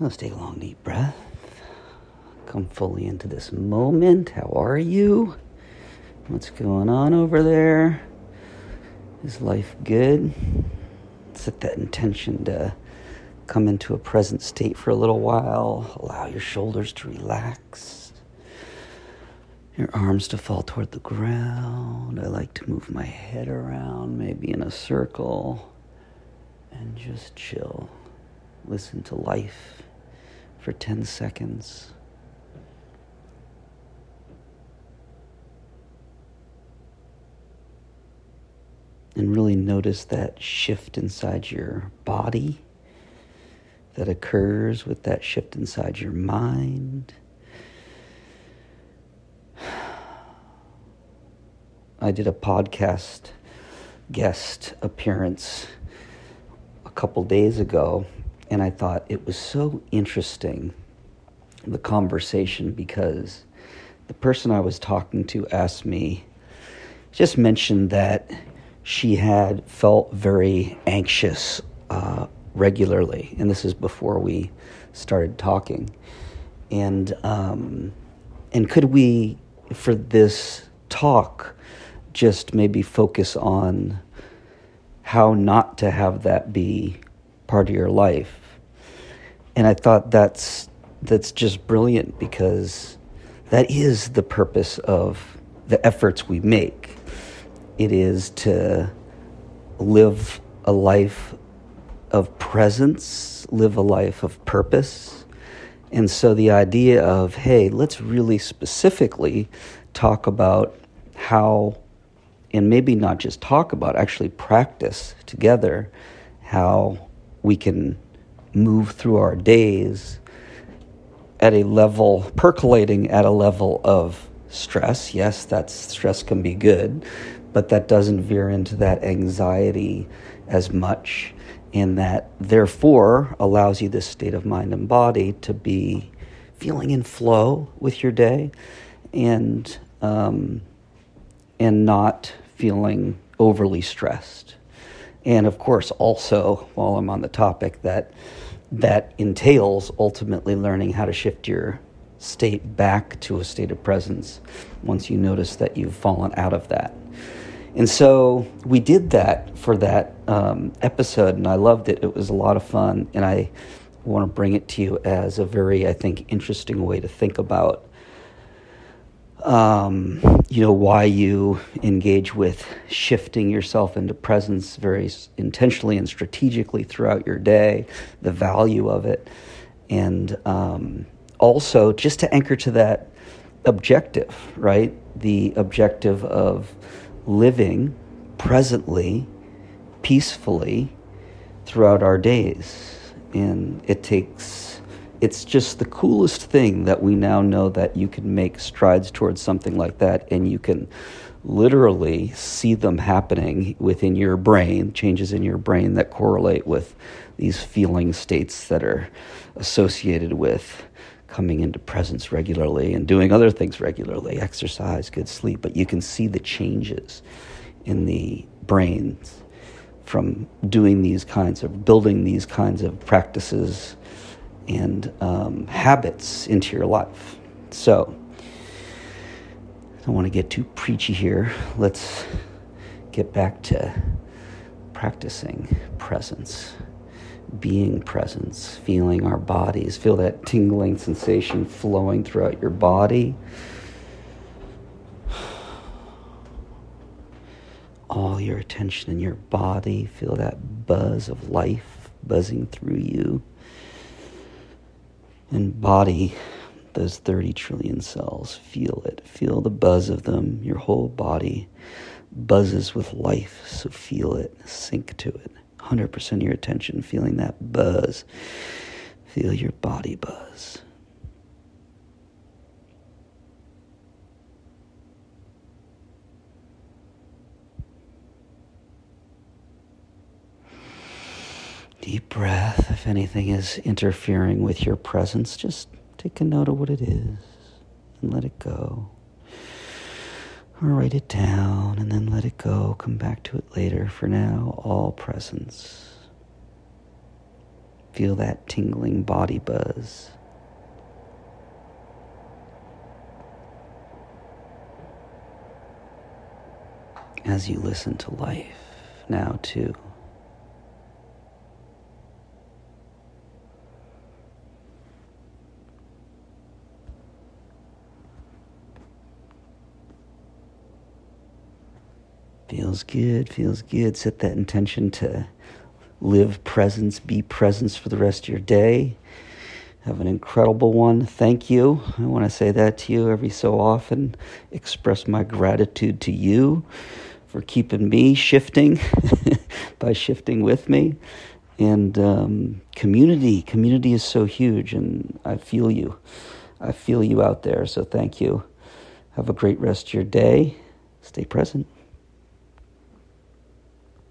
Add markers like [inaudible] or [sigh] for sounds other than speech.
Let's take a long, deep breath. Come fully into this moment. How are you? What's going on over there? Is life good? Set that intention to come into a present state for a little while. Allow your shoulders to relax, your arms to fall toward the ground. I like to move my head around, maybe in a circle, and just chill. Listen to life for 10 seconds. And really notice that shift inside your body that occurs with that shift inside your mind. I did a podcast guest appearance a couple days ago and I thought it was so interesting, the conversation, because the person I was talking to asked me, just mentioned that she had felt very anxious uh, regularly, and this is before we started talking. And um, and could we, for this talk, just maybe focus on how not to have that be part of your life and I thought that's that's just brilliant because that is the purpose of the efforts we make. It is to live a life of presence, live a life of purpose. And so the idea of, hey, let's really specifically talk about how, and maybe not just talk about, actually practice together how we can move through our days at a level, percolating at a level of stress. Yes, that stress can be good, but that doesn't veer into that anxiety as much, and that therefore allows you this state of mind and body to be feeling in flow with your day, and um, and not feeling overly stressed. And of course, also while I'm on the topic, that that entails ultimately learning how to shift your state back to a state of presence once you notice that you've fallen out of that. And so we did that for that um, episode, and I loved it. It was a lot of fun, and I want to bring it to you as a very, I think, interesting way to think about um, you know, why you engage with shifting yourself into presence very intentionally and strategically throughout your day, the value of it, and um, also just to anchor to that objective, right? The objective of living presently, peacefully throughout our days. And it takes it's just the coolest thing that we now know that you can make strides towards something like that and you can literally see them happening within your brain, changes in your brain that correlate with these feeling states that are associated with coming into presence regularly and doing other things regularly, exercise, good sleep, but you can see the changes in the brains from doing these kinds of building these kinds of practices and um, habits into your life. So, I don't want to get too preachy here. Let's get back to practicing presence, being presence, feeling our bodies, feel that tingling sensation flowing throughout your body. All your attention in your body, feel that buzz of life buzzing through you and body those 30 trillion cells. Feel it. Feel the buzz of them. Your whole body buzzes with life. So feel it. Sink to it. 100% of your attention feeling that buzz. Feel your body buzz. Deep breath. If anything is interfering with your presence, just take a note of what it is and let it go. Or write it down and then let it go. Come back to it later. For now, all presence. Feel that tingling body buzz. As you listen to life now, too. Feels good, feels good. Set that intention to live presence, be presence for the rest of your day. Have an incredible one. Thank you. I want to say that to you every so often. Express my gratitude to you for keeping me shifting [laughs] by shifting with me. And um, community, community is so huge, and I feel you. I feel you out there. So thank you. Have a great rest of your day. Stay present.